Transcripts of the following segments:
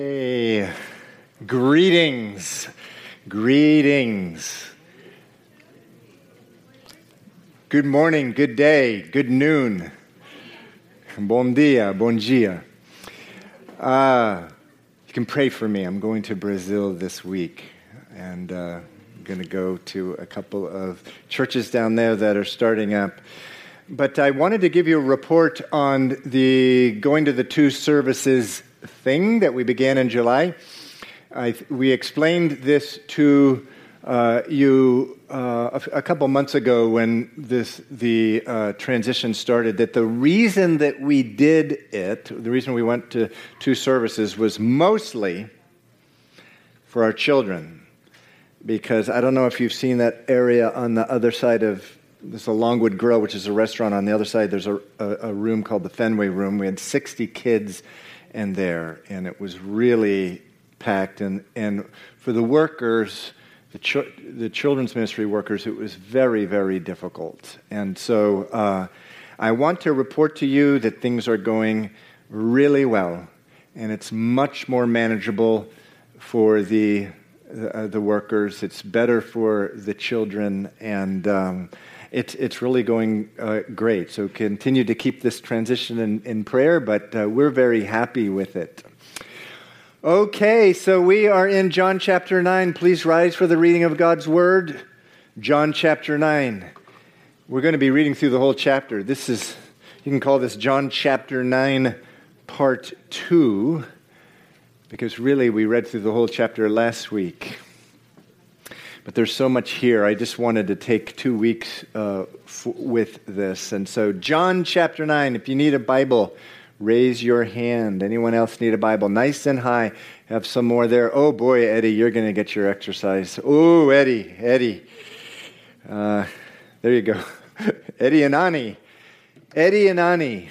Hey, greetings, greetings. Good morning, good day, good noon. Bon dia, bon dia. Uh, you can pray for me. I'm going to Brazil this week, and uh, I'm going to go to a couple of churches down there that are starting up. But I wanted to give you a report on the going to the two services thing that we began in July. I, we explained this to uh, you uh, a, couple months ago when this, the uh, transition started that the reason that we did it, the reason we went to two services, was mostly for our children. Because I don't know if you've seen that area on the other side of there's a Longwood Grill, which is a restaurant on the other side. There's a, a, a room called the Fenway Room. We had 60 kids and there, and it was really packed. And, and for the workers, the, ch- the children's ministry workers, it was very, very difficult. And so uh, I want to report to you that things are going really well, and it's much more manageable for the, uh, the workers. It's better for the children, and um, it's, it's really going uh, great. So continue to keep this transition in, in prayer, but uh, we're very happy with it. Okay, so we are in John chapter 9. Please rise for the reading of God's word. John chapter 9. We're going to be reading through the whole chapter. This is, you can call this John chapter 9, part 2, because really we read through the whole chapter last week. But there's so much here. I just wanted to take two weeks uh, f- with this. And so, John chapter 9, if you need a Bible, raise your hand. Anyone else need a Bible? Nice and high. Have some more there. Oh boy, Eddie, you're going to get your exercise. Oh, Eddie, Eddie. Uh, there you go. Eddie and Ani. Eddie and Ani.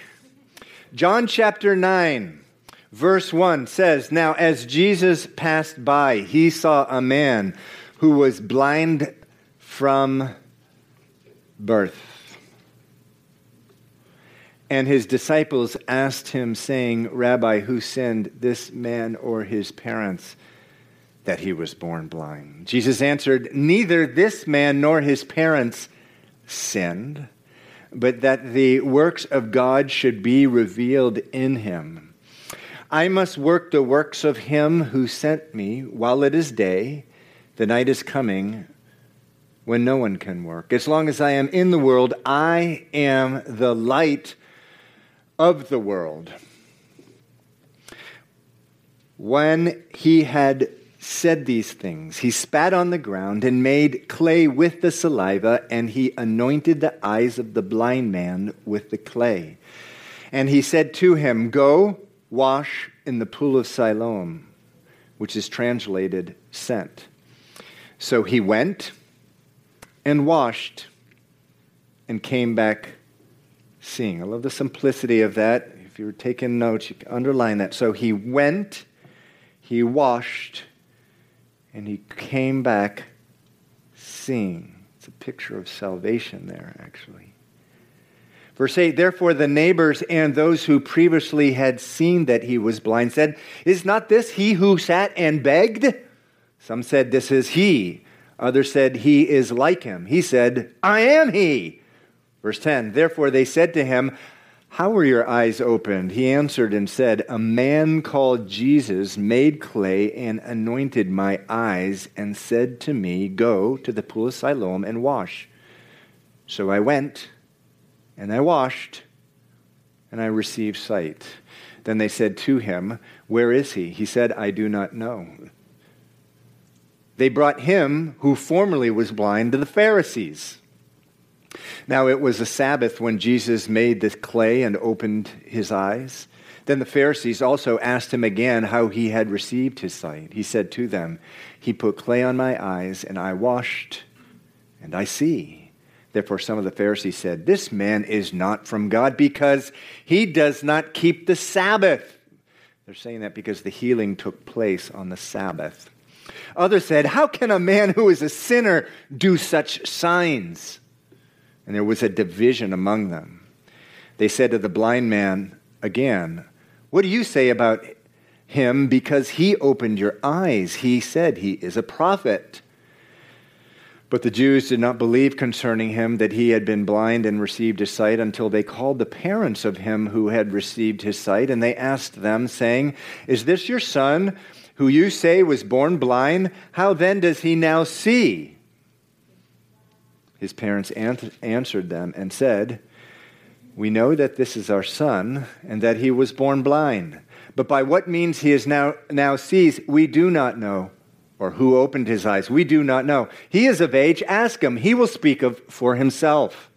John chapter 9, verse 1 says Now, as Jesus passed by, he saw a man who was blind from birth. And his disciples asked him, saying, Rabbi, who sinned, this man or his parents, that he was born blind? Jesus answered, Neither this man nor his parents sinned, but that the works of God should be revealed in him. I must work the works of him who sent me while it is day. The night is coming when no one can work. As long as I am in the world, I am the light of the world. When he had said these things, he spat on the ground and made clay with the saliva, and he anointed the eyes of the blind man with the clay. And he said to him, Go wash in the pool of Siloam, which is translated sent. So he went and washed and came back seeing. I love the simplicity of that. If you were taking notes, you can underline that. So he went, he washed, and he came back seeing. It's a picture of salvation there, actually. Verse 8 Therefore, the neighbors and those who previously had seen that he was blind said, Is not this he who sat and begged? Some said, This is he. Others said, He is like him. He said, I am he. Verse 10 Therefore they said to him, How were your eyes opened? He answered and said, A man called Jesus made clay and anointed my eyes and said to me, Go to the pool of Siloam and wash. So I went and I washed and I received sight. Then they said to him, Where is he? He said, I do not know. They brought him, who formerly was blind, to the Pharisees. Now it was a Sabbath when Jesus made the clay and opened his eyes. Then the Pharisees also asked him again how he had received his sight. He said to them, He put clay on my eyes, and I washed, and I see. Therefore, some of the Pharisees said, This man is not from God because he does not keep the Sabbath. They're saying that because the healing took place on the Sabbath. Others said, How can a man who is a sinner do such signs? And there was a division among them. They said to the blind man again, What do you say about him because he opened your eyes. He said he is a prophet. But the Jews did not believe concerning him that he had been blind and received his sight until they called the parents of him who had received his sight, and they asked them, saying, Is this your son, who you say was born blind? How then does he now see? His parents answered them and said, We know that this is our son, and that he was born blind. But by what means he is now, now sees, we do not know or who opened his eyes. We do not know. He is of age. Ask him. He will speak of for himself.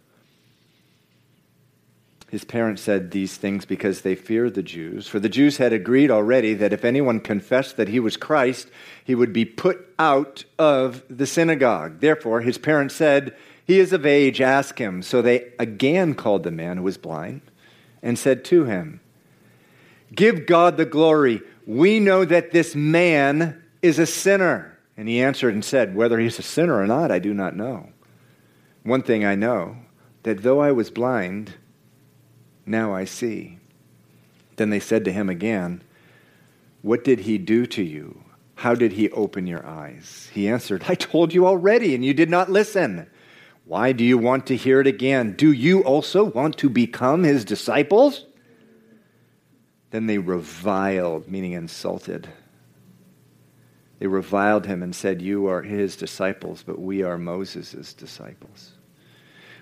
His parents said these things because they feared the Jews. For the Jews had agreed already that if anyone confessed that he was Christ, he would be put out of the synagogue. Therefore, his parents said, He is of age, ask him. So they again called the man who was blind and said to him, Give God the glory. We know that this man is a sinner? And he answered and said, Whether he's a sinner or not, I do not know. One thing I know, that though I was blind, now I see. Then they said to him again, What did he do to you? How did he open your eyes? He answered, I told you already, and you did not listen. Why do you want to hear it again? Do you also want to become his disciples? Then they reviled, meaning insulted they reviled him and said, You are his disciples, but we are Moses' disciples.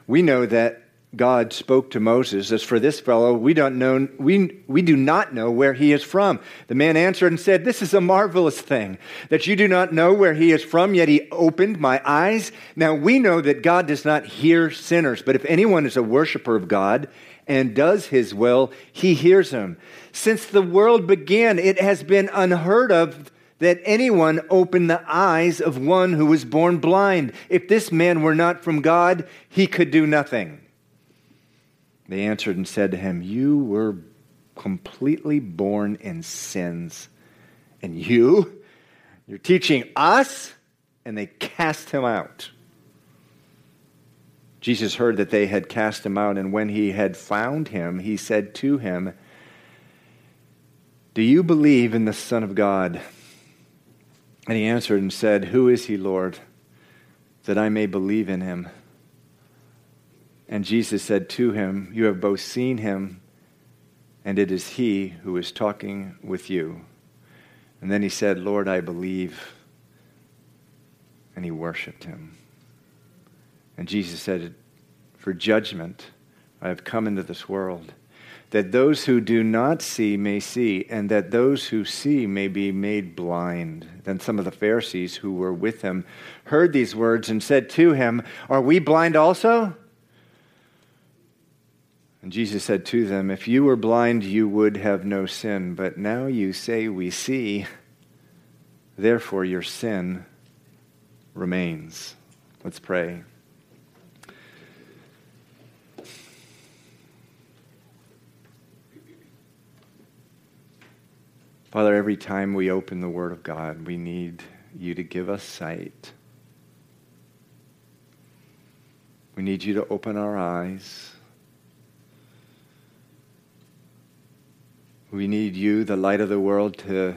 We know that God spoke to Moses, As for this fellow, we, don't know, we, we do not know where he is from. The man answered and said, This is a marvelous thing, that you do not know where he is from, yet he opened my eyes. Now we know that God does not hear sinners, but if anyone is a worshiper of God and does his will, he hears him. Since the world began, it has been unheard of that anyone open the eyes of one who was born blind. If this man were not from God, he could do nothing. They answered and said to him, You were completely born in sins, and you, you're teaching us? And they cast him out. Jesus heard that they had cast him out, and when he had found him, he said to him, Do you believe in the Son of God? And he answered and said, Who is he, Lord, that I may believe in him? And Jesus said to him, You have both seen him, and it is he who is talking with you. And then he said, Lord, I believe. And he worshiped him. And Jesus said, For judgment I have come into this world that those who do not see may see, and that those who see may be made blind. Then some of the Pharisees who were with him heard these words and said to him, Are we blind also? And Jesus said to them, If you were blind, you would have no sin, but now you say, We see. Therefore, your sin remains. Let's pray. Father, every time we open the Word of God, we need you to give us sight. We need you to open our eyes. We need you, the light of the world, to,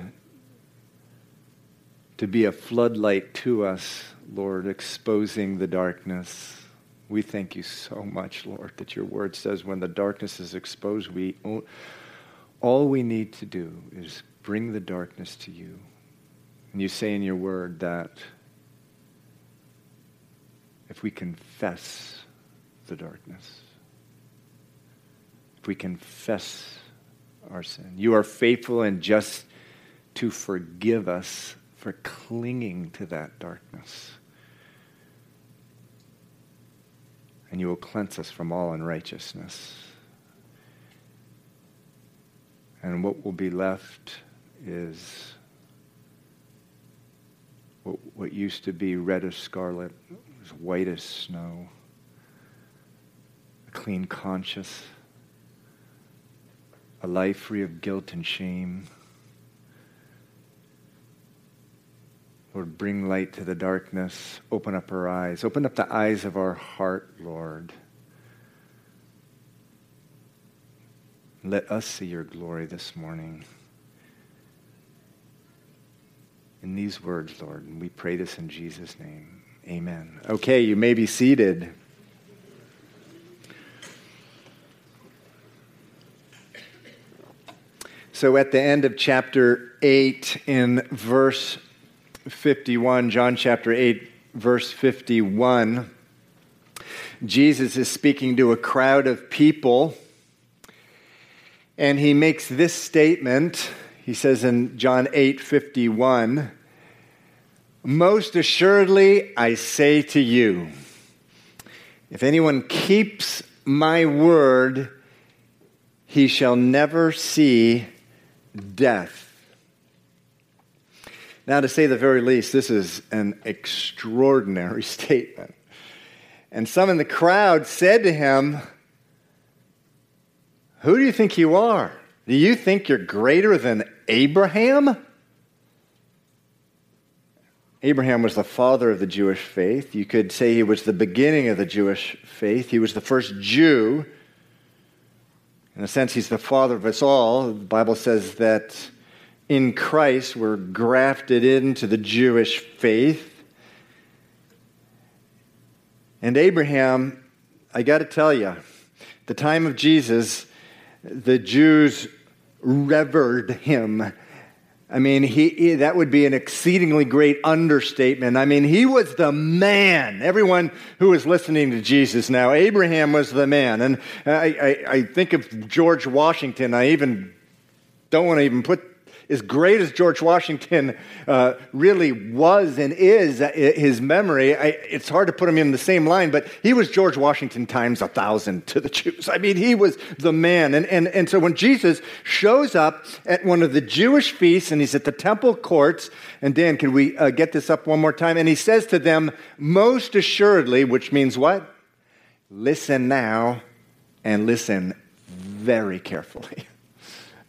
to be a floodlight to us, Lord, exposing the darkness. We thank you so much, Lord, that your word says when the darkness is exposed, we all we need to do is bring the darkness to you. And you say in your word that if we confess the darkness, if we confess our sin, you are faithful and just to forgive us for clinging to that darkness. And you will cleanse us from all unrighteousness. And what will be left is what, what used to be red as scarlet is white as snow, a clean conscience, a life free of guilt and shame. Lord, bring light to the darkness. Open up our eyes. Open up the eyes of our heart, Lord. Let us see your glory this morning. in these words, Lord. And we pray this in Jesus' name. Amen. Okay, you may be seated. So at the end of chapter 8, in verse 51, John chapter 8, verse 51, Jesus is speaking to a crowd of people, and he makes this statement. He says in John 8 51, Most assuredly I say to you, if anyone keeps my word, he shall never see death. Now, to say the very least, this is an extraordinary statement. And some in the crowd said to him, Who do you think you are? Do you think you're greater than Abraham? Abraham was the father of the Jewish faith. You could say he was the beginning of the Jewish faith. He was the first Jew. In a sense, he's the father of us all. The Bible says that in Christ we're grafted into the Jewish faith. And Abraham, I got to tell you, the time of Jesus, the Jews revered him. I mean, he, he, that would be an exceedingly great understatement. I mean, he was the man. Everyone who is listening to Jesus now, Abraham was the man. And I, I, I think of George Washington. I even don't want to even put as great as George Washington uh, really was and is, uh, his memory, I, it's hard to put him in the same line, but he was George Washington times a thousand to the Jews. I mean, he was the man. And, and, and so when Jesus shows up at one of the Jewish feasts and he's at the temple courts, and Dan, can we uh, get this up one more time? And he says to them, most assuredly, which means what? Listen now and listen very carefully.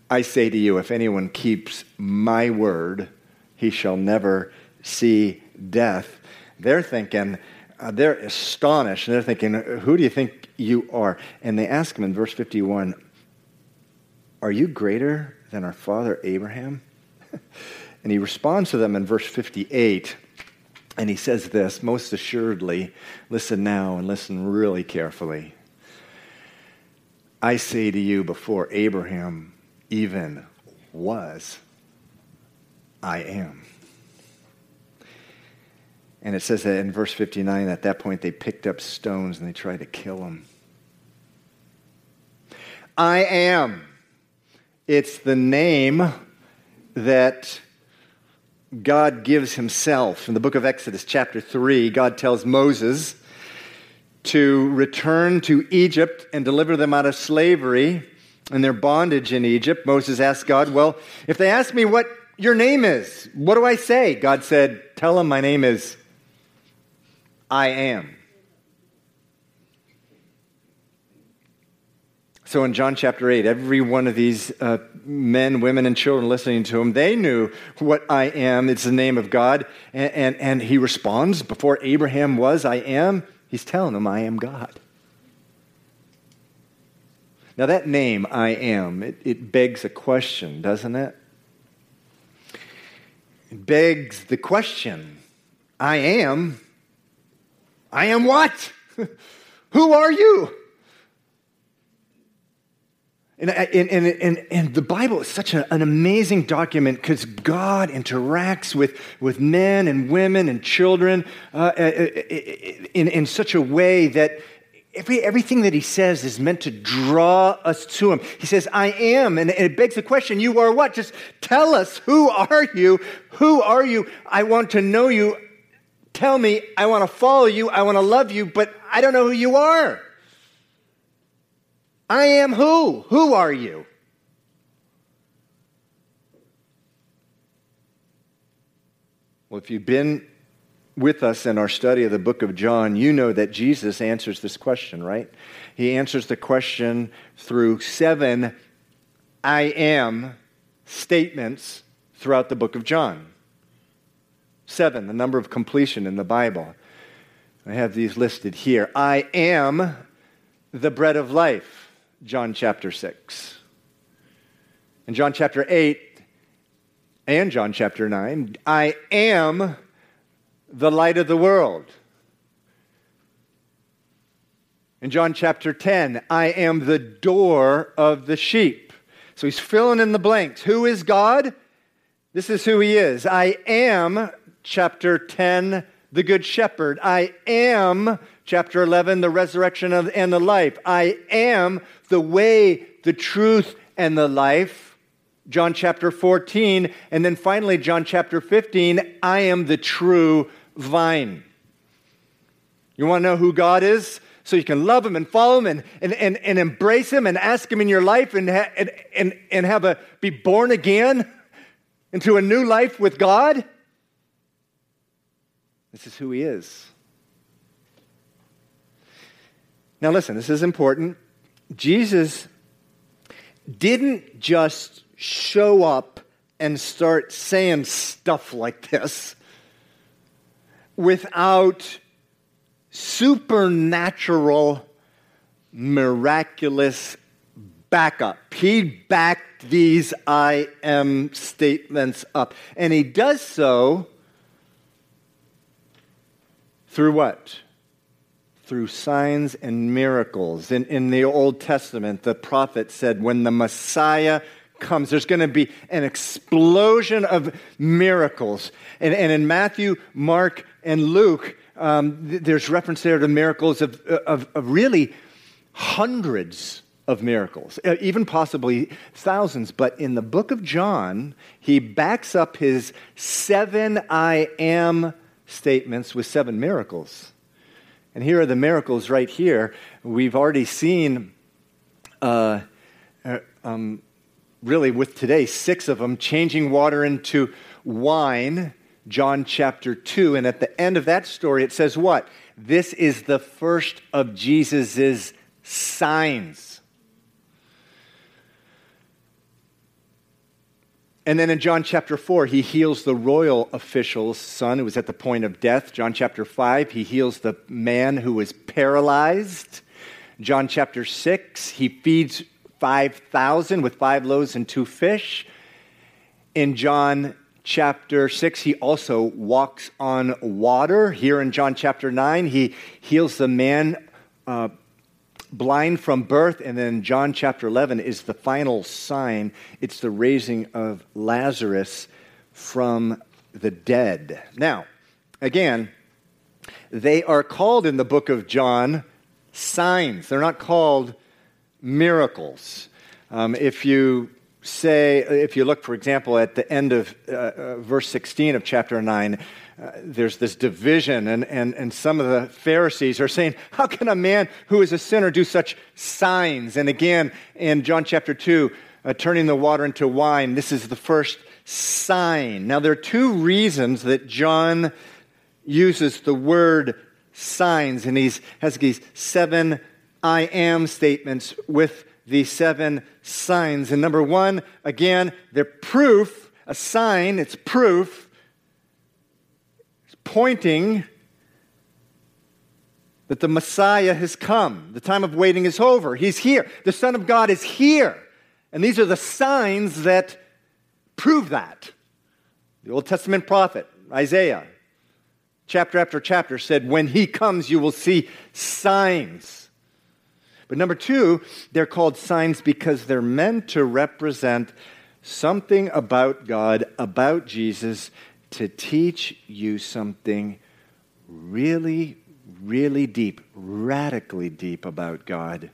I say to you, if anyone keeps my word, he shall never see death. They're thinking, uh, they're astonished. And they're thinking, who do you think you are? And they ask him in verse 51, Are you greater than our father Abraham? and he responds to them in verse 58. And he says this most assuredly, listen now and listen really carefully. I say to you, before Abraham even was, I am. And it says that in verse 59, at that point, they picked up stones and they tried to kill him. I am. It's the name that God gives himself. In the book of Exodus, chapter 3, God tells Moses to return to Egypt and deliver them out of slavery and their bondage in Egypt, Moses asked God, Well, if they ask me what your name is, what do I say? God said, Tell them my name is I am. So in John chapter 8, every one of these uh, men, women, and children listening to him, they knew what I am. It's the name of God. And, and, and he responds, Before Abraham was, I am. He's telling them, I am God. Now, that name, I am, it, it begs a question, doesn't it? It begs the question I am. I am what? Who are you? And, and, and, and, the Bible is such an amazing document because God interacts with, with men and women and children uh, uh, uh in, in such a way that Every, everything that he says is meant to draw us to him. He says, I am. And it begs the question, you are what? Just tell us, who are you? Who are you? I want to know you. Tell me, I want to follow you. I want to love you, but I don't know who you are. I am who? Who are you? Well, if you've been with us in our study of the book of John, you know that Jesus answers this question, right? He answers the question through seven I am statements throughout the book of John. Seven, the number of completion in the Bible. I have these listed here. I am the bread of life, John chapter 6. In John chapter 8, and John chapter 9, I am the light of the world. In John chapter 10, I am the door of the sheep. So he's filling in the blanks. Who is God? This is who he is. I am, chapter 10, the good shepherd. I am, chapter 11, the resurrection of, and the life. I am the way, the truth, and the life. John chapter 14. And then finally, John chapter 15, I am the true vine. You want to know who God is? so you can love him and follow him and, and, and, and embrace him and ask him in your life and, ha- and, and, and have a be born again into a new life with God. This is who he is. Now, listen, this is important. Jesus didn't just show up and start saying stuff like this without supernatural, miraculous backup. He backed these I am statements up. And he does so through what? Through signs and miracles. In, in the Old Testament, the prophet said, when the Messiah comes, there's going to be an explosion of miracles. And, and in Matthew, Mark, and Luke, um, th- there's reference there to miracles of, of, of really hundreds of miracles, even possibly thousands. But in the book of John, he backs up his seven I am statements with seven miracles. And here are the miracles right here. We've already seen, uh, uh, um, really, with today, six of them changing water into wine John chapter 2. And at the end of that story, it says what? This is the first of Jesus' signs. And then in John chapter 4, he heals the royal official's son who was at the point of death. John chapter 5, he heals the man who was paralyzed. John chapter 6, he feeds 5,000 with five loaves and two fish. In John chapter 6, he also walks on water. Here in John chapter 9, he heals the man uh, blind from birth. And then John chapter 11 is the final sign it's the raising of Lazarus from the dead. Now, again, they are called in the book of John signs, they're not called miracles. Um, if you say, if you look, for example, at the end of uh, uh, verse 16 of chapter 9, uh, there's this division, and, and, and some of the Pharisees are saying, How can a man who is a sinner do such signs? And again, in John chapter 2, uh, turning the water into wine, this is the first sign. Now, there are two reasons that John uses the word signs, and he has these seven I am statements with the seven signs. And number one, again, they're proof, a sign, it's proof, it's pointing that the Messiah has come. The time of waiting is over. He's here. The Son of God is here. And these are the signs that prove that. The Old Testament prophet, Isaiah, chapter after chapter, said, When he comes, you will see signs. But number two, they're called signs because they're meant to represent something about God, about Jesus, to teach you something really, really deep, radically deep about God,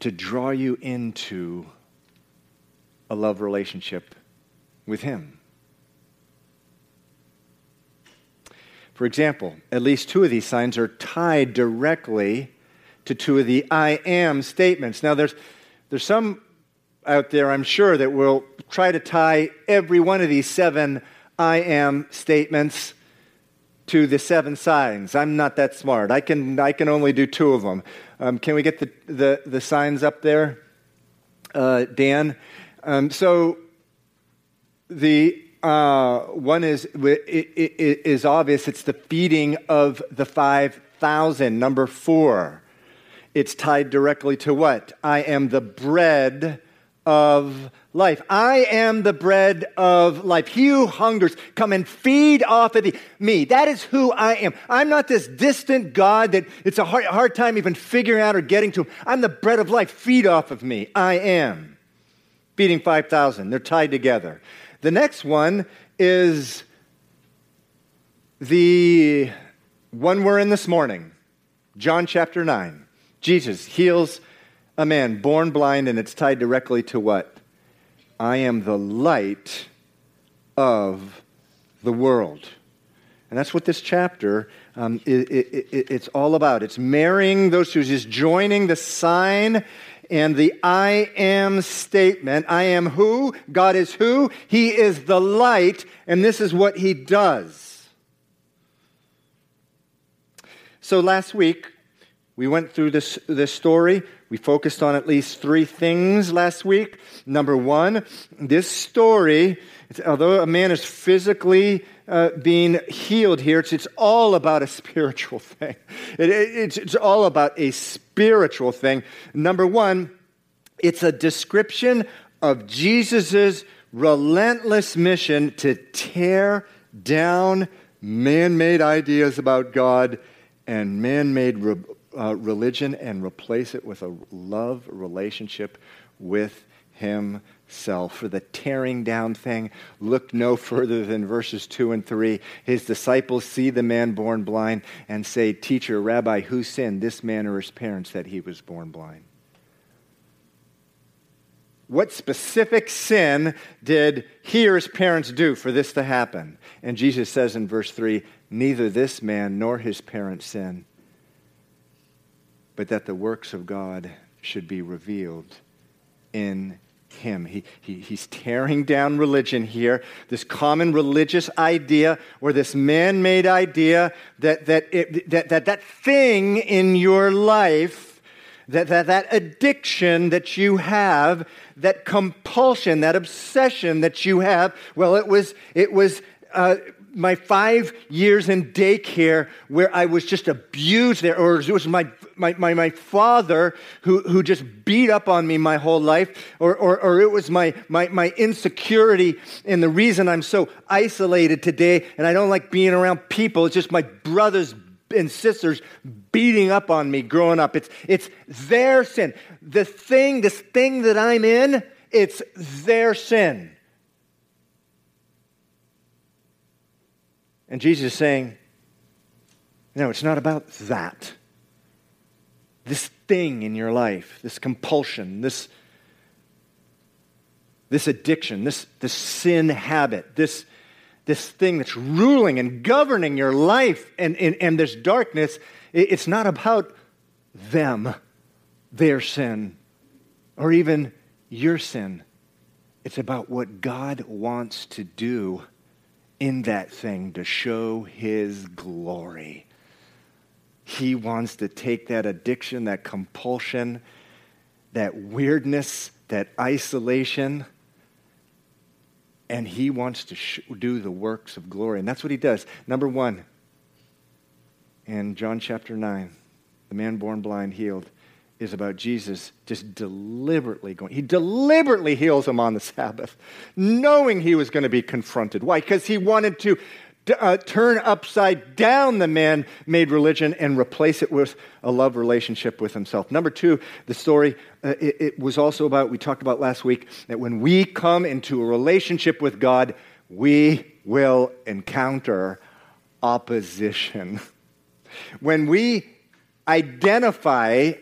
to draw you into a love relationship with Him. For example, at least two of these signs are tied directly to two of the I am statements. Now, there's, there's some out there, I'm sure, that will try to tie every one of these seven I am statements to the seven signs. I'm not that smart. I can, I can only do two of them. Um, can we get the, the, the signs up there, uh, Dan? Um, so the uh, one is, is obvious. It's the feeding of the 5,000. Number four, it's tied directly to what? I am the bread of life. I am the bread of life. He who hungers, come and feed off of me. That is who I am. I'm not this distant God that it's a hard, hard time even figuring out or getting to. I'm the bread of life. Feed off of me. I am. Feeding 5,000. They're tied together. The next one is the one we're in this morning, John chapter 9. Jesus heals a man born blind, and it's tied directly to what? I am the light of the world. And that's what this chapter um, it, it, it, it's all about. It's marrying those two, just joining the sign and the I am statement. I am who? God is who? He is the light, and this is what he does. So last week, we went through this, this story. We focused on at least three things last week. Number one, this story, although a man is physically uh, being healed here, it's, it's all about a spiritual thing. It, it, it's, it's all about a spiritual thing. Number one, it's a description of Jesus' relentless mission to tear down man made ideas about God and man made uh, religion and replace it with a love relationship with himself. For the tearing down thing, look no further than verses 2 and 3. His disciples see the man born blind and say, Teacher, Rabbi, who sinned, this man or his parents, that he was born blind? What specific sin did he or his parents do for this to happen? And Jesus says in verse 3 Neither this man nor his parents sinned but that the works of God should be revealed in him. He, he, he's tearing down religion here, this common religious idea or this man made idea that that, it, that, that that thing in your life, that, that, that addiction that you have, that compulsion, that obsession that you have, well, it was, it was uh, my five years in daycare where I was just abused there, or it was my, my, my, my father who, who just beat up on me my whole life, or, or, or it was my, my, my insecurity and the reason I'm so isolated today and I don't like being around people. It's just my brothers and sisters beating up on me growing up. It's, it's their sin. The thing, this thing that I'm in, it's their sin. And Jesus is saying, no, it's not about that. This thing in your life, this compulsion, this, this addiction, this, this sin habit, this, this thing that's ruling and governing your life and, and, and this darkness, it's not about them, their sin, or even your sin. It's about what God wants to do in that thing to show his glory. He wants to take that addiction, that compulsion, that weirdness, that isolation, and he wants to sh- do the works of glory. And that's what he does. Number one, in John chapter 9, the man born blind healed is about Jesus just deliberately going. He deliberately heals him on the Sabbath, knowing he was going to be confronted. Why? Because he wanted to uh, turn upside down the man made religion and replace it with a love relationship with himself. Number two, the story, uh, it, it was also about, we talked about last week, that when we come into a relationship with God, we will encounter opposition. When we identify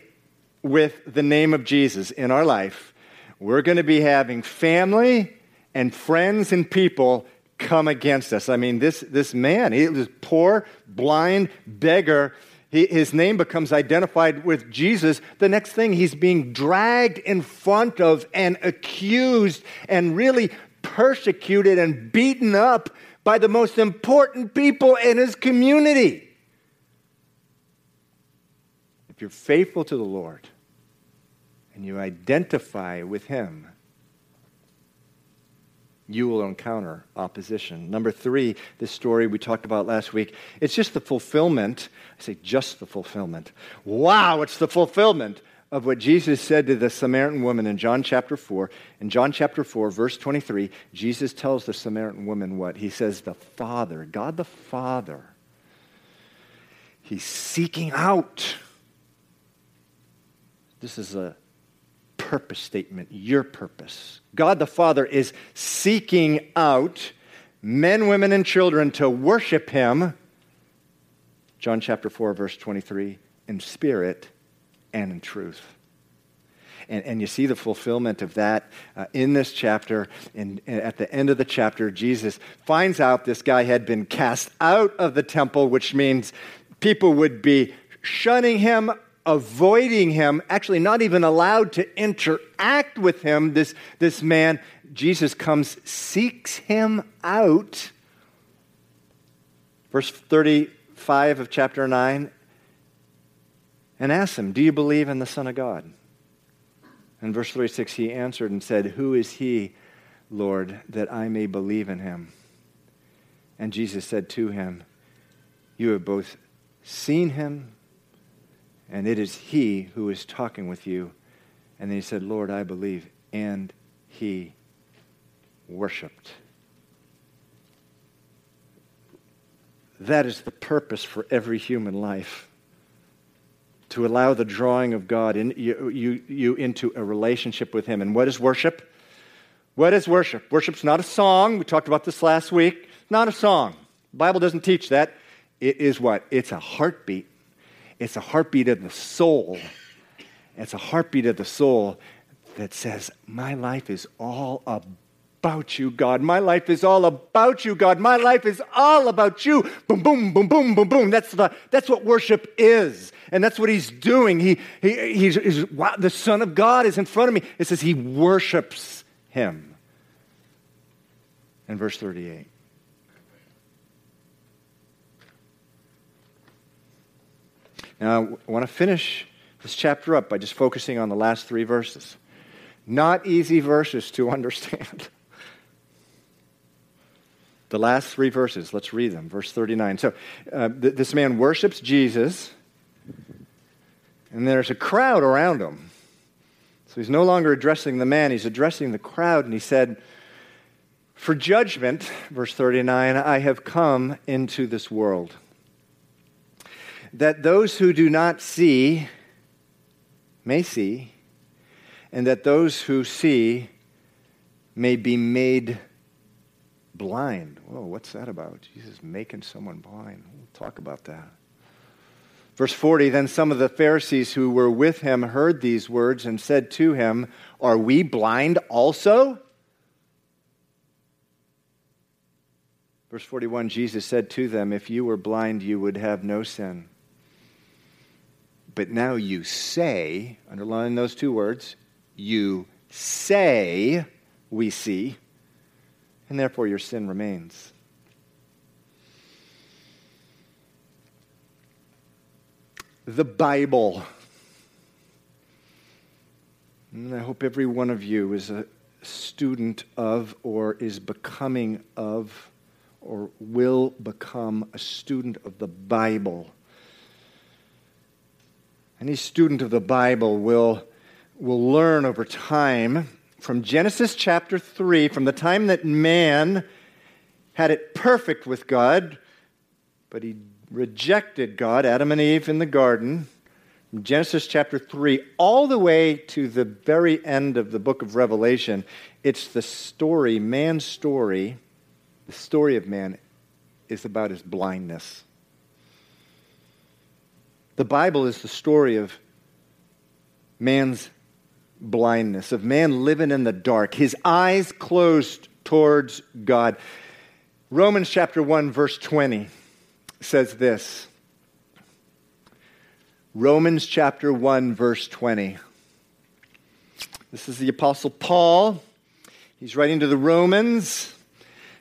with the name of Jesus in our life, we're going to be having family and friends and people come against us. I mean, this, this man, he was poor, blind, beggar. He, his name becomes identified with Jesus. The next thing, he's being dragged in front of and accused and really persecuted and beaten up by the most important people in his community. If you're faithful to the Lord, and you identify with Him, you will encounter opposition. Number three, this story we talked about last week, it's just the fulfillment. I say just the fulfillment. Wow, it's the fulfillment of what Jesus said to the Samaritan woman in John chapter 4. In John chapter 4, verse 23, Jesus tells the Samaritan woman what? He says, The Father, God the Father, He's seeking out. This is a purpose statement, your purpose. God the Father is seeking out men, women, and children to worship Him. John chapter 4, verse 23, in spirit and in truth. And, and you see the fulfillment of that uh, in this chapter. And at the end of the chapter, Jesus finds out this guy had been cast out of the temple, which means people would be shunning him, avoiding him, actually not even allowed to interact with him. This, this man, Jesus comes, seeks him out. Verse 35 of chapter 9 and asked him, Do you believe in the Son of God? In verse 36, he answered and said, Who is he, Lord, that I may believe in him? And Jesus said to him, You have both seen him, and it is he who is talking with you. And then he said, Lord, I believe. And he worshiped. That is the purpose for every human life to allow the drawing of God in, you, you, you into a relationship with Him. And what is worship? What is worship? Worship's not a song. We talked about this last week. Not a song. The Bible doesn't teach that. It is what? It's a heartbeat. It's a heartbeat of the soul. It's a heartbeat of the soul that says, My life is all about you, God. My life is all about you, God. My life is all about you. Boom, boom, boom, boom, boom, boom. That's, the, that's what worship is. And that's what he's doing. He, he, he's, he's, wow, the Son of God is in front of me. It says he worships him. In verse 38. Now, I want to finish this chapter up by just focusing on the last three verses. Not easy verses to understand. The last three verses, let's read them. Verse 39. So uh, th- this man worships Jesus, and there's a crowd around him. So he's no longer addressing the man, he's addressing the crowd, and he said, For judgment, verse 39, I have come into this world, that those who do not see may see, and that those who see may be made blind. Whoa, what's that about? Jesus making someone blind. We'll talk about that. Verse 40 Then some of the Pharisees who were with him heard these words and said to him, Are we blind also? Verse 41 Jesus said to them, If you were blind, you would have no sin. But now you say, underline those two words, you say we see and therefore your sin remains. The Bible. And I hope every one of you is a student of or is becoming of or will become a student of the Bible. Any student of the Bible will, will learn over time from Genesis chapter 3, from the time that man had it perfect with God, but he rejected God, Adam and Eve in the garden, from Genesis chapter 3, all the way to the very end of the book of Revelation, it's the story, man's story, the story of man is about his blindness. The Bible is the story of man's blindness, of man living in the dark, his eyes closed towards God. Romans chapter 1, verse 20 says this. Romans chapter 1, verse 20. This is the Apostle Paul. He's writing to the Romans.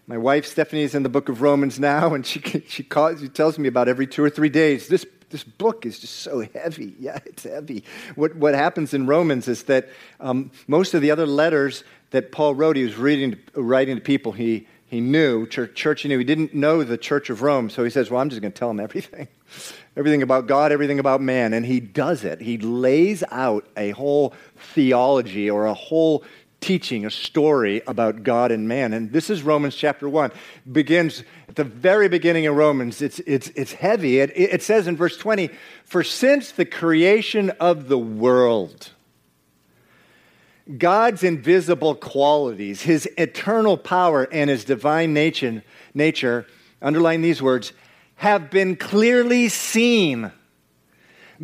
My wife Stephanie is in the book of Romans now, and she, she, calls, she tells me about every two or three days this this book is just so heavy. Yeah, it's heavy. What, what happens in Romans is that um, most of the other letters that Paul wrote, he was reading, writing to people he, He knew, church, church he knew. He didn't know the church of Rome, so he says, Well, I'm just going to tell them everything. everything about God, everything about man. And he does it. He lays out a whole theology or a whole teaching, a story about God and man. And this is Romans chapter 1. Begins at the very beginning of Romans. It's, it's, it's heavy. It, it says in verse 20, For since the creation of the world, God's invisible qualities, his eternal power, and his divine nature, nature, underline these words, have been clearly seen,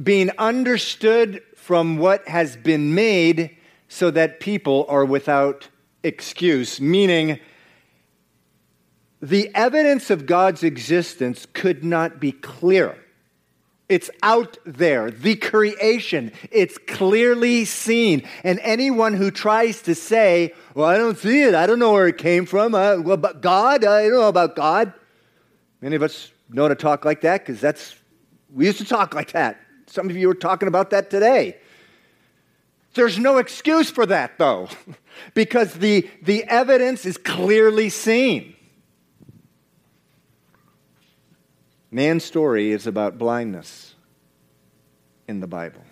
being understood from what has been made, so that people are without excuse. Meaning, the evidence of God's existence could not be clearer it's out there, the creation. It's clearly seen. And anyone who tries to say, Well, I don't see it, I don't know where it came from, uh, well, but God, I don't know about God. Many of us know to talk like that because that's, we used to talk like that. Some of you are talking about that today. There's no excuse for that, though, because the, the evidence is clearly seen. Man's story is about blindness in the Bible.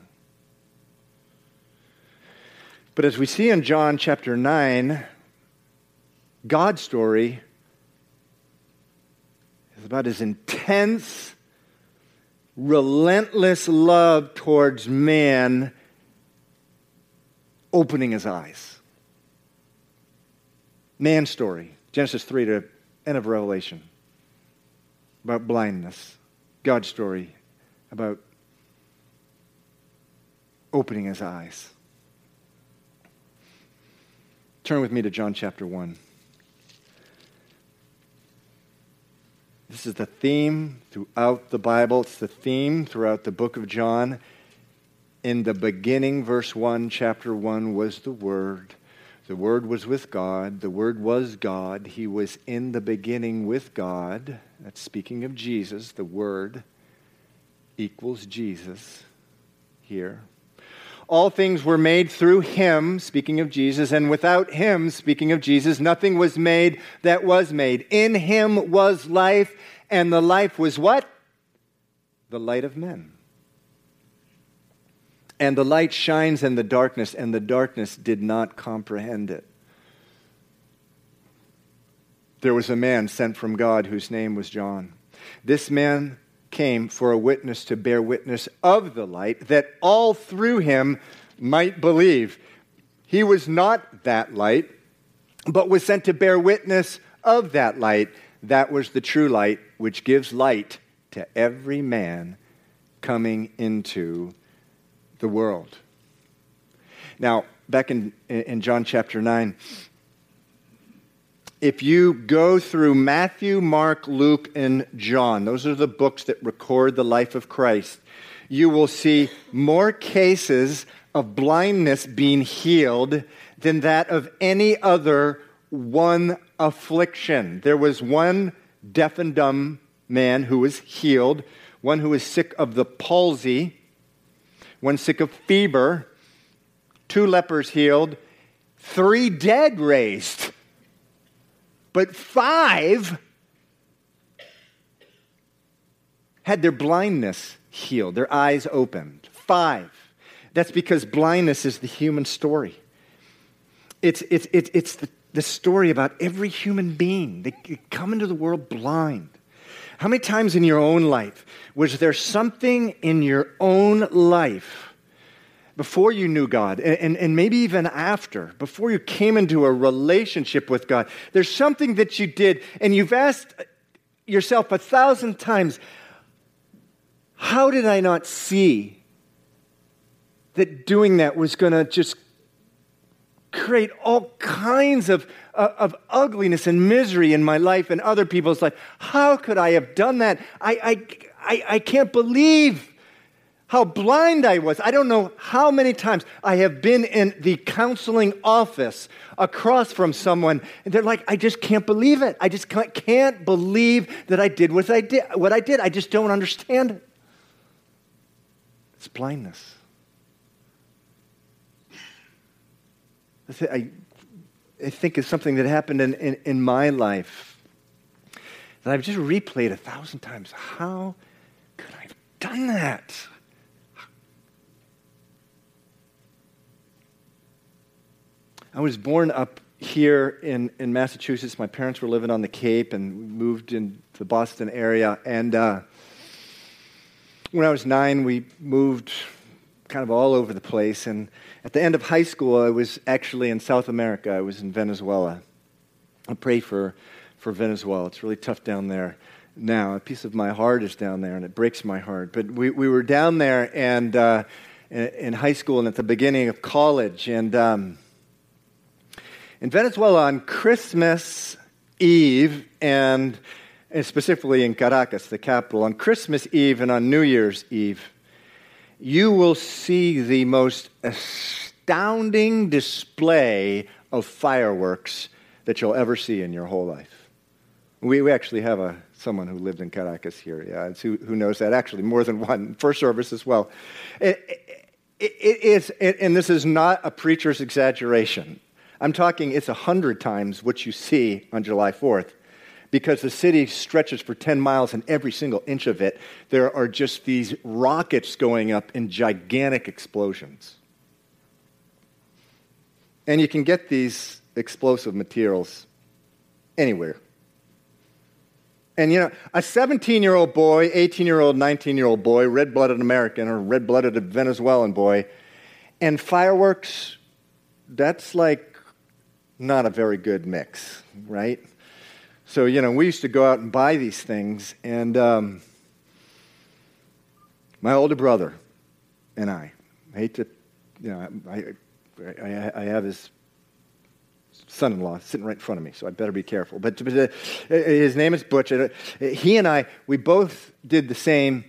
But as we see in John chapter 9, God's story is about his intense, relentless love towards man opening his eyes. Man's story, Genesis 3 to end of Revelation about blindness, God's story about opening his eyes. Turn with me to John chapter 1. This is the theme throughout the Bible. It's the theme throughout the book of John. In the beginning, verse 1, chapter 1, was the Word the Word was with God. The Word was God. He was in the beginning with God. That's speaking of Jesus. The Word equals Jesus here. All things were made through him, speaking of Jesus, and without him, speaking of Jesus, nothing was made that was made. In him was life, and the life was what? The light of men. And the light shines in the darkness, and the darkness did not comprehend it. There was a man sent from God whose name was John. This man came for a witness to bear witness of the light, that all through him might believe. He was not that light, but was sent to bear witness of that light. That was the true light, which gives light to every man coming into the world. Now, back in, in John chapter 9, if you go through Matthew, Mark, Luke, and John, those are the books that record the life of Christ, you will see more cases of blindness being healed than that of any other one affliction. There was one deaf and dumb man who was healed, one who was sick of the palsy, one sick of fever, two lepers healed, three dead raised. But five had their blindness healed, their eyes opened. Five. That's because blindness is the human story. It's, it's, it's, it's the, the story about every human being. They come into the world blind. How many times in your own life was there something in your own life before you knew God, and, and, and, maybe even after, before you came into a relationship with God? There's something that you did, and you've asked yourself a thousand times, how did I not see that doing that was going to just create all kinds of, uh, of ugliness and misery in my life and other people's life. How could I have done that? I, I, I, I can't believe how blind I was. I don't know how many times I have been in the counseling office across from someone, and they're like, I just can't believe it. I just can't, believe that I did what I did. What I did. I just don't understand it. It's blindness. I, I think is something that happened in, in, in my life that I've just replayed a thousand times. How could I have done that? I was born up here in, in Massachusetts. My parents were living on the Cape and we moved into the Boston area. And uh, when I was nine, we moved kind of all over the place. And at the end of high school, I was actually in South America. I was in Venezuela. I pray for, for Venezuela. It's really tough down there now. A piece of my heart is down there, and it breaks my heart. But we, we were down there and uh, in, high school and at the beginning of college. And um, in Venezuela, on Christmas Eve, and, and specifically in Caracas, the capital, on Christmas Eve and on New Year's Eve, you will see the most astounding display of fireworks that you'll ever see in your whole life. We, we actually have a, someone who lived in Caracas here, yeah, who, who knows that, actually, more than one, first service as well. It, it, it is, and this is not a preacher's exaggeration. I'm talking, it's a hundred times what you see on July 4th because the city stretches for 10 miles and every single inch of it, there are just these rockets going up in gigantic explosions. And you can get these explosive materials anywhere. And you know, a 17 year old boy, 18 year old, 19 year old boy, red blooded American or red blooded Venezuelan boy, and fireworks, that's like not a very good mix, right? So, you know, we used to go out and buy these things, and um, my older brother and I, I hate to, you know, I, I, I have his son in law sitting right in front of me, so I better be careful. But, but uh, his name is Butch. Uh, he and I, we both did the same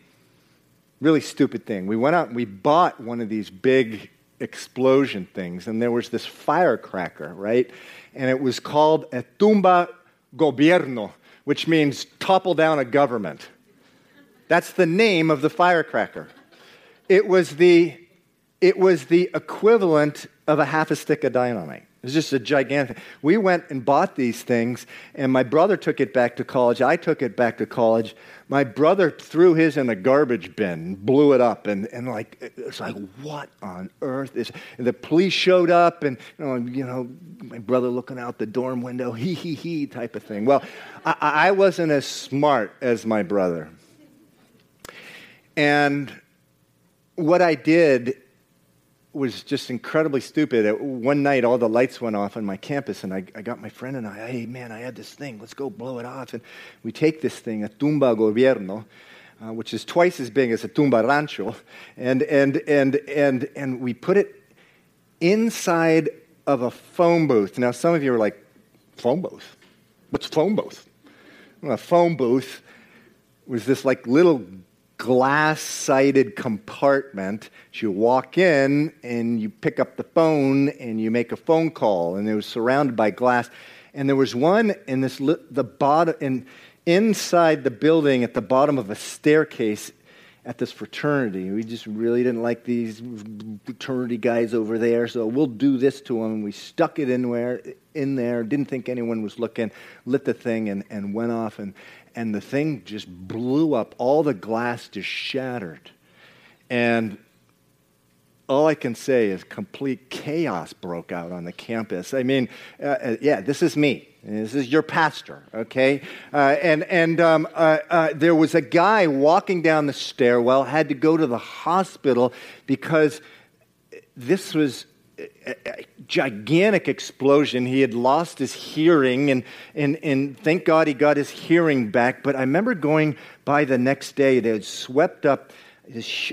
really stupid thing. We went out and we bought one of these big explosion things, and there was this firecracker, right? And it was called a tumba gobierno, which means topple down a government. That's the name of the firecracker. It was the, it was the equivalent of a half a stick of dynamite. Was just a gigantic. We went and bought these things, and my brother took it back to college. I took it back to college. My brother threw his in a garbage bin, blew it up, and, and like it's like what on earth is? And the police showed up, and you know, you know, my brother looking out the dorm window, he he he type of thing. Well, I, I wasn't as smart as my brother, and what I did was just incredibly stupid. One night, all the lights went off on my campus, and I, I, got my friend and I, hey, man, I had this thing. Let's go blow it off. And we take this thing, a tumba gobierno, uh, which is twice as big as a tumba rancho, and, and, and, and, and we put it inside of a phone booth. Now, some of you are like, phone booth? What's phone booth? Well, a phone booth was this like little glass sided compartment. You walk in and you pick up the phone and you make a phone call, and it was surrounded by glass. And there was one in this the bottom in, inside the building at the bottom of a staircase at this fraternity. We just really didn't like these fraternity guys over there, so we'll do this to them. We stuck it in where in there, didn't think anyone was looking, lit the thing and, and went off and, and the thing just blew up. All the glass just shattered. And all I can say is complete chaos broke out on the campus. I mean, uh, uh yeah, this is me. This is your pastor, okay? Uh, and and um, uh, uh, there was a guy walking down the stairwell, had to go to the hospital because this was a gigantic explosion. He had lost his hearing, and, and, and thank God he got his hearing back. But I remember going by the next day, they had swept up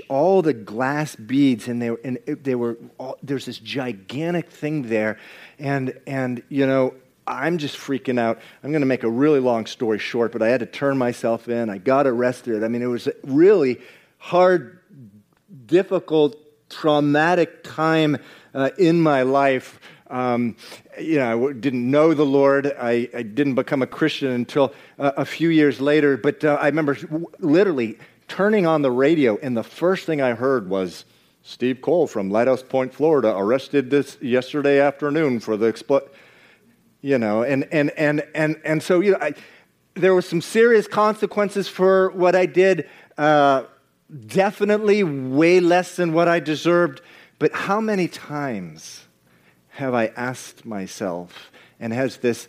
all the glass beads, and they were, and they were all, there's this gigantic thing there. And, and, you know, I'm just freaking out. I'm going to make a really long story short, but I had to turn myself in. I got arrested. I mean, it was a really hard, difficult, traumatic time uh, in my life. Um, you know, I didn't know the Lord. I, I didn't become a Christian until uh, a few years later. But uh, I remember literally turning on the radio, and the first thing I heard was Steve Cole from Lighthouse Point, Florida, arrested this yesterday afternoon for the explosion. you know, and, and, and, and, and so, you know, I, there were some serious consequences for what I did. Uh, definitely way less than what I deserved. But how many times have I asked myself, and has this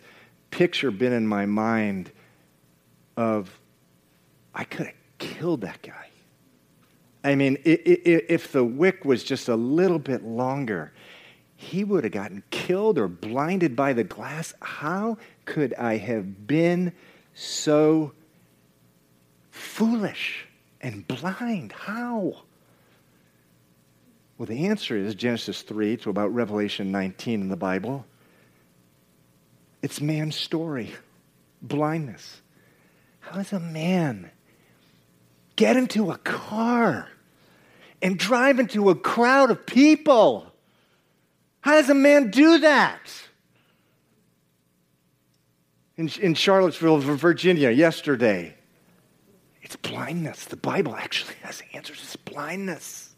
picture been in my mind of, I could have killed that guy? I mean, if the wick was just a little bit longer, he would have gotten killed or blinded by the glass. How could I have been so foolish and blind? How? Well, the answer is Genesis 3 to about Revelation 19 in the Bible. It's man's story blindness. How does a man get into a car and drive into a crowd of people? How does a man do that? In, in Charlottesville, Virginia, yesterday, it's blindness. The Bible actually has answers. It's blindness.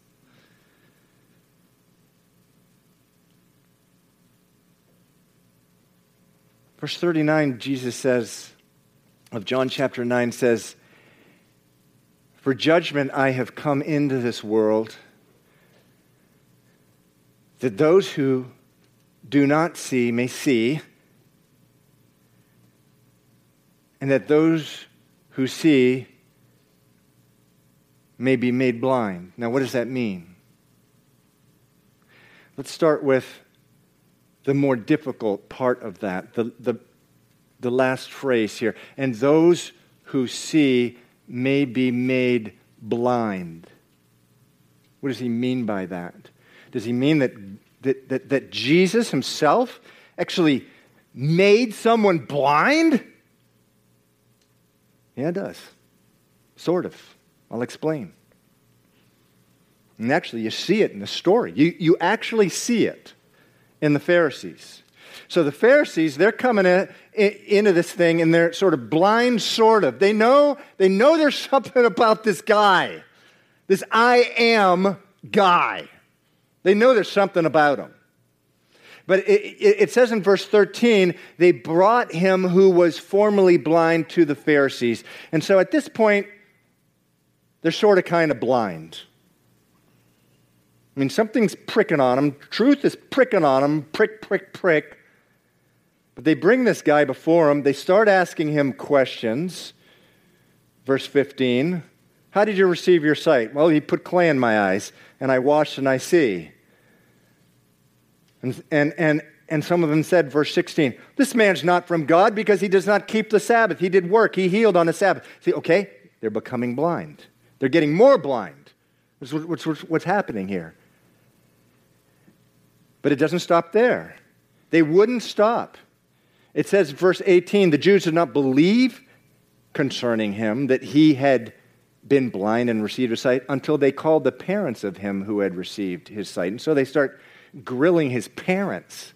Verse 39, Jesus says, of John chapter 9 says, For judgment I have come into this world that those who do not see may see, and that those who see may be made blind. Now, what does that mean? Let's start with the more difficult part of that, the, the, the last phrase here. And those who see may be made blind. What does he mean by that? Does he mean that, that, that, that Jesus himself actually made someone blind? Yeah, it does. Sort of. I'll explain. And actually, you see it in the story. You, you actually see it in the Pharisees. So the Pharisees, they're coming in, in, into this thing and they're sort of blind, sort of. They know, they know there's something about this guy, this I am guy. They know there's something about him. But it, it, it, says in verse 13, they brought him who was formerly blind to the Pharisees. And so at this point, they're sort of kind of blind. I mean, something's pricking on them. Truth is pricking on them. Prick, prick, prick. But they bring this guy before them. They start asking him questions. Verse 15 How did you receive your sight? Well, he put clay in my eyes, and I washed and I see. And, and, and, and some of them said, verse 16, this man's not from God because he does not keep the Sabbath. He did work, he healed on the Sabbath. See, okay, they're becoming blind. They're getting more blind. What's, what's, what's happening here? But it doesn't stop there. They wouldn't stop. It says, verse 18, the Jews did not believe concerning him that he had been blind and received his sight until they called the parents of him who had received his sight. And so they start grilling his parents.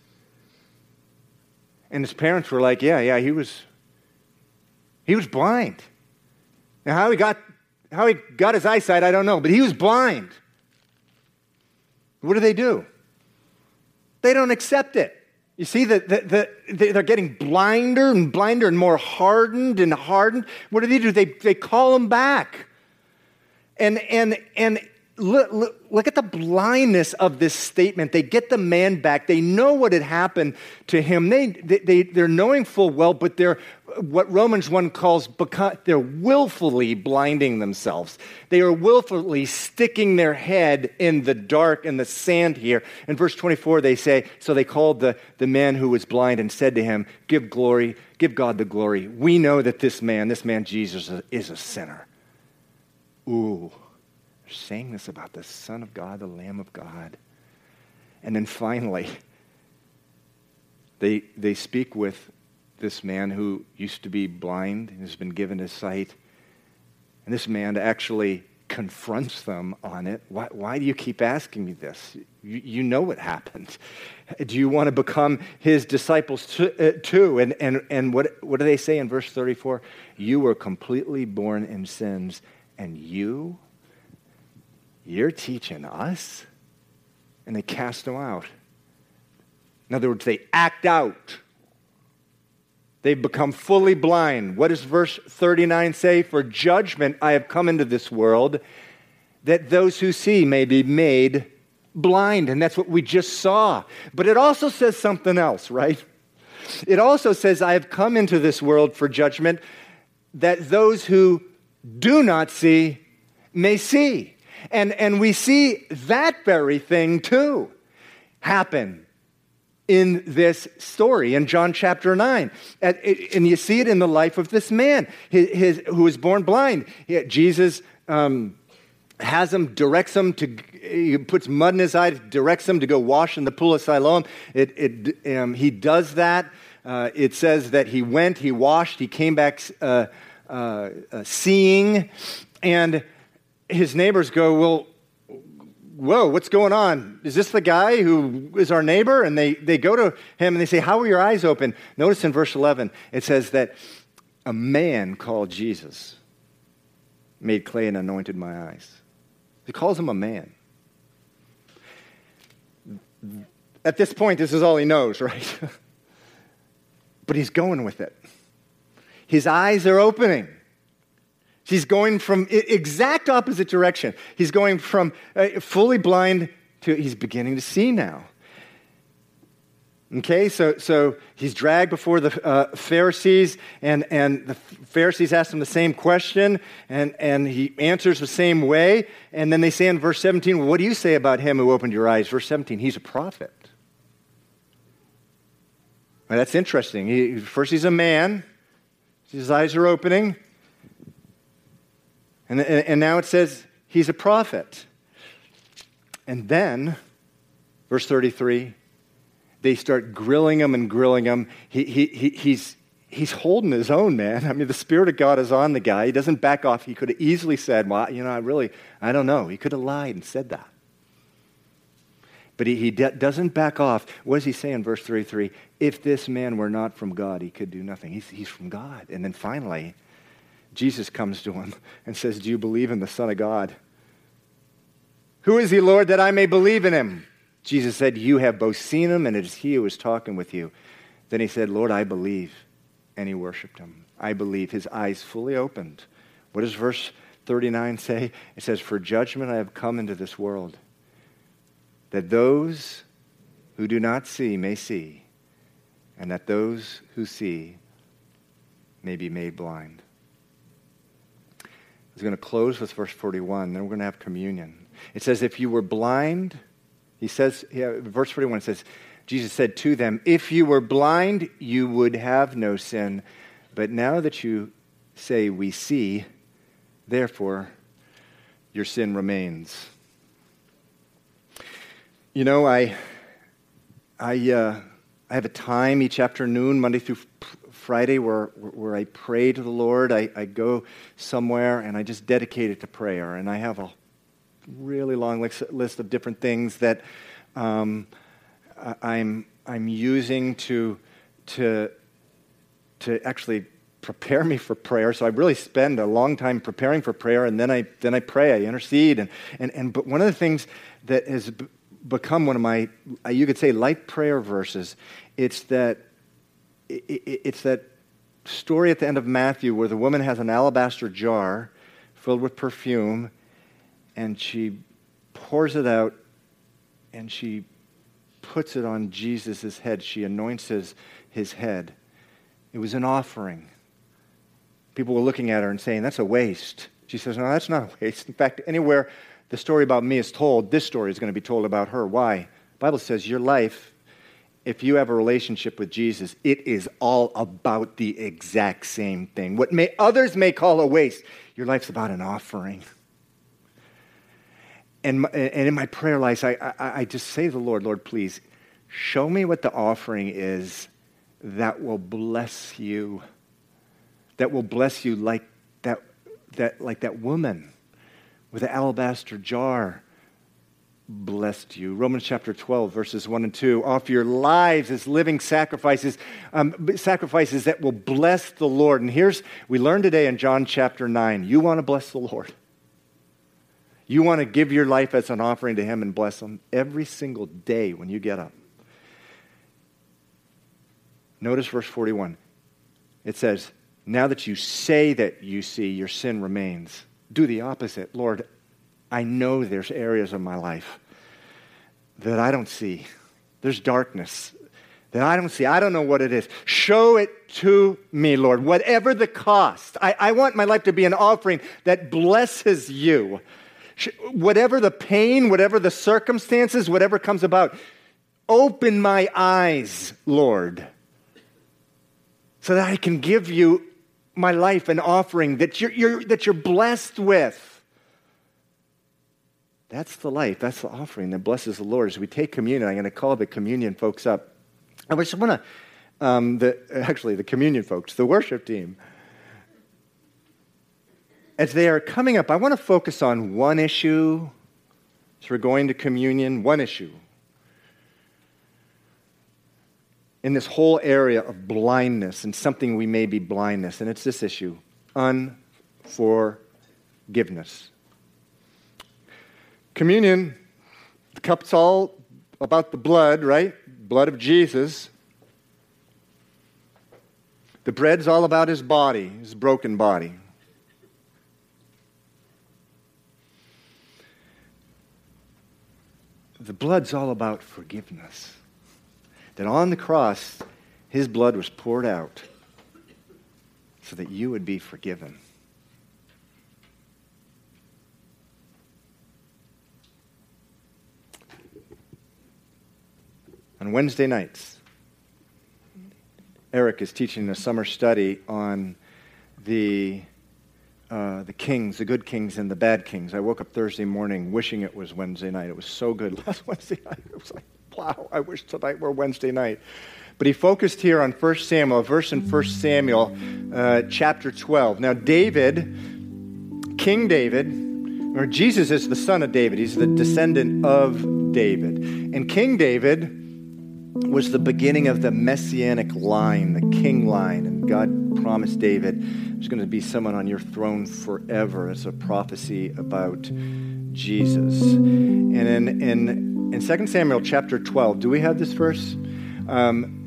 And his parents were like, Yeah, yeah, he was he was blind. Now how he got how he got his eyesight, I don't know, but he was blind. What do they do? They don't accept it. You see that the, the, they're getting blinder and blinder and more hardened and hardened. What do they do? They, they call them back. And, and, and look, look, look, at the blindness of this statement. They get the man back. They know what had happened to him. They, they, they're knowing full well, but they're what Romans 1 calls, they're willfully blinding themselves. They are willfully sticking their head in the dark and the sand here. In verse 24, they say, So they called the, the man who was blind and said to him, Give glory, give God the glory. We know that this man, this man Jesus, is a sinner. Ooh saying this about the Son of God, the Lamb of God. And then finally, they, they speak with this man who used to be blind and has been given his sight. And this man actually confronts them on it. Why, why do you keep asking me this? You, you, know what happened. Do you want to become his disciples uh, too? And, and, and what, what do they say in verse 34? You were completely born in sins, and you you're teaching us? And they cast them out. In other words, they act out They've become fully blind. What does verse 39 say? For judgment I have come into this world, that those who see may be made blind. And that's what we just saw. But it also says something else, right? It also says, I have come into this world for judgment, that those who do not see may see. And, and we see that very thing too happen in this story in John chapter 9. And you see it in the life of this man his, his, who was born blind. Jesus um, has him, directs him to, he puts mud in his eye, directs him to go wash in the pool of Siloam. It, it, um, he does that. Uh, it says that he went, he washed, he came back uh, uh, uh seeing, and his neighbors go, Well, whoa, what's going on? Is this the guy who is our neighbor? And they, they go to him and they say, How are your eyes open? Notice in verse 11, it says that a man called Jesus made clay and anointed my eyes. He calls him a man. At this point, this is all he knows, right? but he's going with it. His eyes are opening. He's going from exact opposite direction. He's going from uh, fully blind to he's beginning to see now. Okay, so, so he's dragged before the uh, Pharisees, and, and the Pharisees ask him the same question, and, and he answers the same way. And then they say in verse 17, well, What do you say about him who opened your eyes? Verse 17, he's a prophet. Well, that's interesting. He, first, he's a man, his eyes are opening. And, and, and now it says he's a prophet. And then, verse 33, they start grilling him and grilling him. He, he, he, he's, he's holding his own, man. I mean, the Spirit of God is on the guy. He doesn't back off. He could have easily said, Well, you know, I really, I don't know. He could have lied and said that. But he, he de- doesn't back off. What does he say in verse 33? If this man were not from God, he could do nothing. He's, he's from God. And then finally, Jesus comes to him and says, Do you believe in the Son of God? Who is he, Lord, that I may believe in him? Jesus said, You have both seen him, and it is he who is talking with you. Then he said, Lord, I believe. And he worshiped him. I believe. His eyes fully opened. What does verse 39 say? It says, For judgment I have come into this world, that those who do not see may see, and that those who see may be made blind. I was going to close with verse 41, then we're going to have communion. It says, If you were blind, he says, yeah, verse 41 says, Jesus said to them, If you were blind, you would have no sin. But now that you say, We see, therefore your sin remains. You know, I, I, uh, I have a time each afternoon, Monday through Friday where, where I pray to the Lord. I, I go somewhere and I just dedicate it to prayer. And I have a really long list of different things that um, I'm, I'm using to, to, to actually prepare me for prayer. So I really spend a long time preparing for prayer, and then I, then I pray, I intercede. And, and, and, but one of the things that has become one of my, you could say, life prayer verses, it's that it's that story at the end of Matthew where the woman has an alabaster jar filled with perfume and she pours it out and she puts it on Jesus' head. She anoints his, his head. It was an offering. People were looking at her and saying, That's a waste. She says, No, that's not a waste. In fact, anywhere the story about me is told, this story is going to be told about her. Why? The Bible says your life if you have a relationship with Jesus, it is all about the exact same thing. What may, others may call a waste, your life's about an offering. And, and in my prayer life, I, I, I just say to the Lord, Lord, please show me what the offering is that will bless you, that will bless you like that, that, like that woman with the alabaster jar blessed you. Romans chapter 12, verses 1 and 2. Offer your lives as living sacrifices, um, sacrifices that will bless the Lord. And here's, we learned today in John chapter 9 you want to bless the Lord. You want to give your life as an offering to Him and bless Him every single day when you get up. Notice verse 41. it says, now that you say that you see, your sin remains. Do the opposite. Lord, I know there's areas of my life that I don't see. There's darkness that I don't see. I don't know what it is. Show it to me, Lord, whatever the cost. I, I want my life to be an offering that blesses you. Whatever the pain, whatever the circumstances, whatever comes about, open my eyes, Lord, so that I can give you my life an offering that you're, you're, that you're blessed with. That's the life. That's the offering that blesses the Lord. As we take communion, I'm going to call the communion folks up. I just want to, um, the, actually, the communion folks, the worship team. As they are coming up, I want to focus on one issue. So we're going to communion, one issue. In this whole area of blindness and something we may be blindness, and it's this issue unforgiveness. Communion, the cup's all about the blood, right? Blood of Jesus. The bread's all about his body, his broken body. The blood's all about forgiveness. That on the cross, his blood was poured out so that you would be forgiven. On Wednesday nights. Eric is teaching a summer study on the, uh, the kings, the good kings and the bad kings. I woke up Thursday morning wishing it was Wednesday night. It was so good last Wednesday night. It was like, wow, I wish tonight were Wednesday night. But he focused here on 1 Samuel, a verse in 1 Samuel uh, chapter 12. Now, David, King David, or Jesus is the son of David, he's the descendant of David. And King David was the beginning of the messianic line, the king line. And God promised David there's going to be someone on your throne forever as a prophecy about Jesus. And in, in, in 2 Samuel chapter 12, do we have this verse? Um,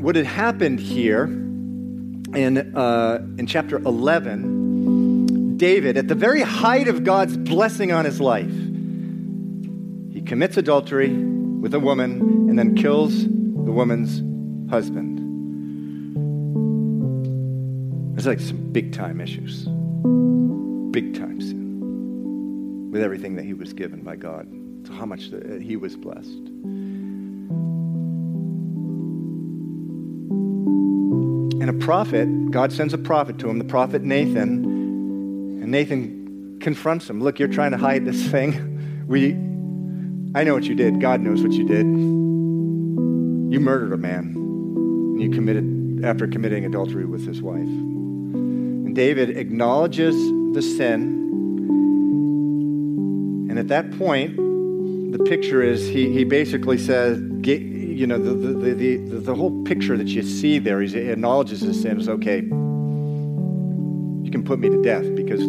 what had happened here in, uh, in chapter 11, David, at the very height of God's blessing on his life, he commits adultery with a woman and then kills the woman's husband. There's like some big time issues. Big time sin. With everything that he was given by God. So how much uh, he was blessed. And a prophet, God sends a prophet to him, the prophet Nathan, and Nathan confronts him. Look, you're trying to hide this thing. We I know what you did. God knows what you did. You murdered a man. And you committed after committing adultery with his wife. And David acknowledges the sin. And at that point, the picture is he, he basically says, you know, the, the, the, the, the whole picture that you see there, he acknowledges his sin is okay, you can put me to death because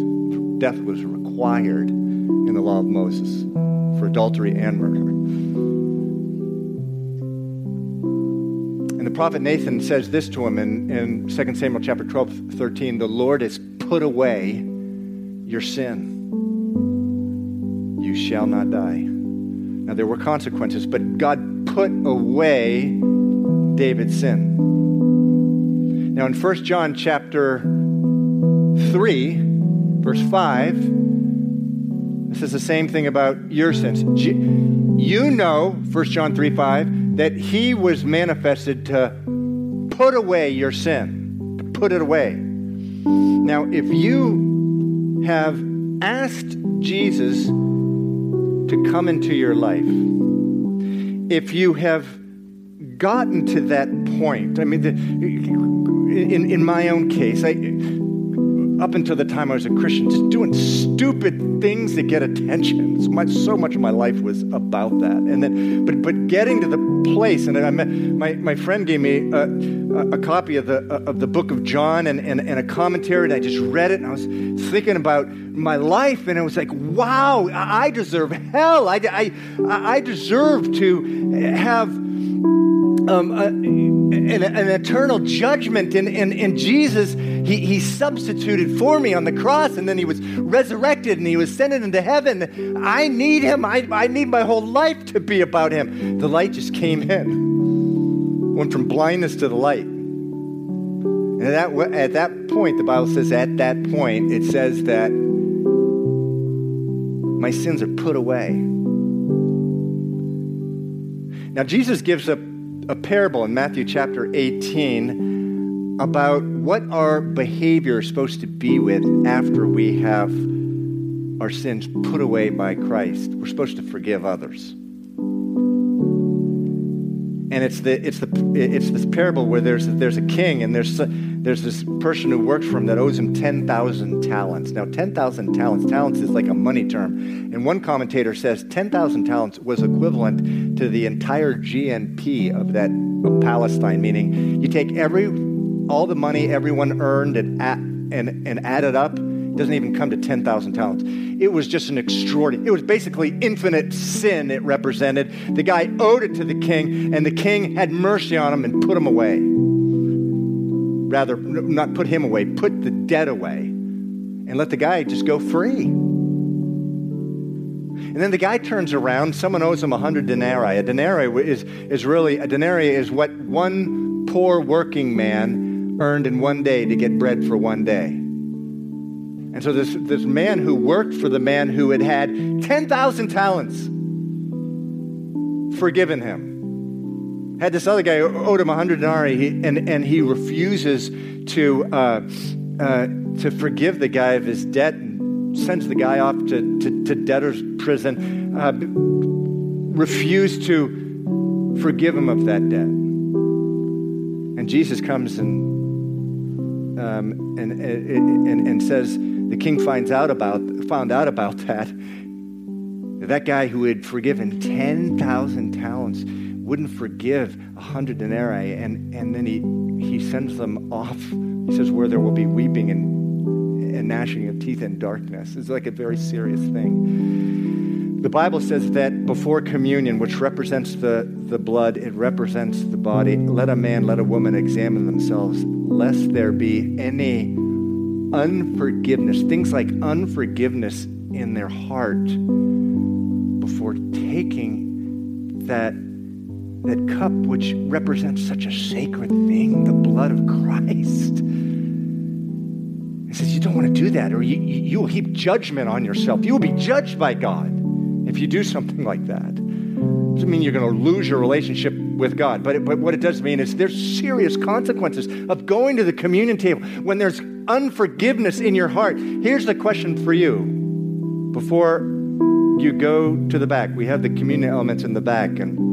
death was required in the law of Moses for adultery and murder. And the prophet Nathan says this to him in, in 2 Samuel chapter 12, 13 The Lord has put away your sin. You shall not die. Now, there were consequences, but God put away David's sin. Now, in 1 John chapter 3, verse 5, says the same thing about your sins. You know, 1 John 3 5, that he was manifested to put away your sin, to put it away. Now, if you have asked Jesus to come into your life, if you have gotten to that point, I mean, the, in, in my own case, I, up until the time I was a Christian, just doing stupid things to get attention. So much, so much of my life was about that. And then, but but getting to the place, and I met, my my friend gave me a, a, copy of the of the book of John and, and, and a commentary, and I just read it, and I was thinking about my life, and it was like, wow, I deserve hell. I I I deserve to have um, uh, an, an, eternal judgment. And, and, and Jesus, he, he substituted for me on the cross, and then he was resurrected and he was sent into heaven. I need him. I, I need my whole life to be about him. The light just came in, went from blindness to the light. And at that, at that point, the Bible says, at that point, it says that my sins are put away. Now, Jesus gives a, a parable in Matthew chapter 18 about what our behavior is supposed to be with after we have our sins put away by Christ. We're supposed to forgive others. And it's, the, it's, the, it's this parable where there's, there's a king and there's, there's this person who works for him that owes him 10,000 talents. Now, 10,000 talents, talents is like a money term. And one commentator says 10,000 talents was equivalent to the entire GNP of that of Palestine, meaning you take every all the money everyone earned and, and, and add it up, it doesn't even come to 10,000 talents. It was just an extraordinary, it was basically infinite sin it represented. The guy owed it to the king, and the king had mercy on him and put him away. Rather, not put him away, put the debt away, and let the guy just go free. And then the guy turns around, someone owes him 100 denarii. A denarii is, is really, a denarii is what one poor working man earned in one day to get bread for one day. And so this, this man who worked for the man who had had 10,000 talents forgiven him. Had this other guy owed him 100 denarii, and, and he refuses to, uh, uh, to forgive the guy of his debt and sends the guy off to, to, to debtor's prison, uh, refused to forgive him of that debt. And Jesus comes and, um, and, and, and says, the king finds out about, found out about that. That guy who had forgiven 10,000 talents wouldn't forgive a 100 denarii, and, and then he, he sends them off. He says, Where there will be weeping and, and gnashing of teeth and darkness. It's like a very serious thing. The Bible says that before communion, which represents the, the blood, it represents the body. Let a man, let a woman examine themselves, lest there be any unforgiveness, things like unforgiveness in their heart before taking that, that cup, which represents such a sacred thing, the blood of Christ. He says, You don't want to do that, or you, you will heap judgment on yourself. You will be judged by God if you do something like that. It Doesn't mean you're going to lose your relationship with God. But, it, but what it does mean is there's serious consequences of going to the communion table when there's unforgiveness in your heart. Here's the question for you before you go to the back. We have the communion elements in the back, and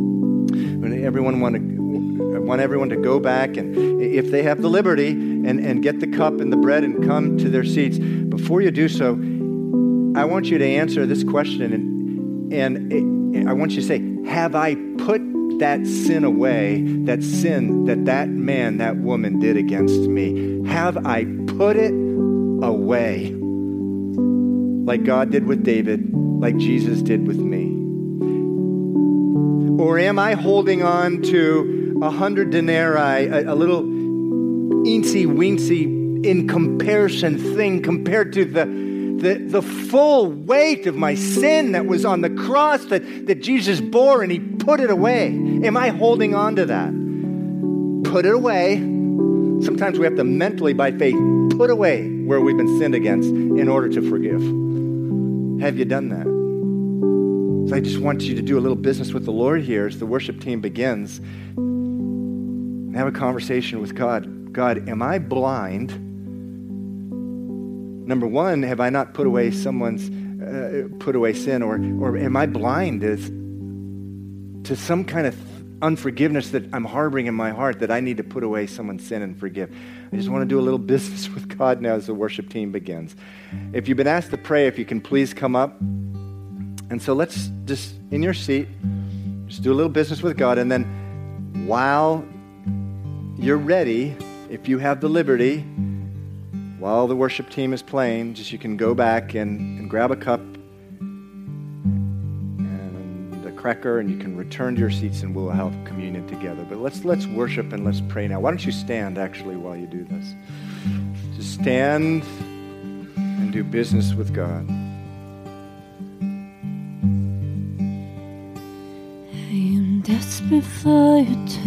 everyone want to want everyone to go back and if they have the liberty and, and get the cup and the bread and come to their seats before you do so i want you to answer this question and, and i want you to say have i put that sin away, that sin that that man, that woman did against me? Have I put it away? Like God did with David, like Jesus did with me? Or am I holding on to a hundred denarii, a, a little eensy weensy in comparison thing compared to the the, the full weight of my sin that was on the cross that, that Jesus bore and he put it away. Am I holding on to that? Put it away. Sometimes we have to mentally, by faith, put away where we've been sinned against in order to forgive. Have you done that? So I just want you to do a little business with the Lord here as the worship team begins. And have a conversation with God. God, am I blind? Number one, have I not put away someone's uh, put away sin, or or am I blind as, to some kind of unforgiveness that I'm harboring in my heart that I need to put away someone's sin and forgive? I just want to do a little business with God now as the worship team begins. If you've been asked to pray, if you can please come up. And so let's just in your seat, just do a little business with God, and then while you're ready, if you have the liberty while the worship team is playing, just you can go back and, and grab a cup and a cracker and you can return to your seats and we'll have communion together. But let's let's worship and let's pray now. Why don't you stand actually while you do this? Just stand and do business with God. Desperate for you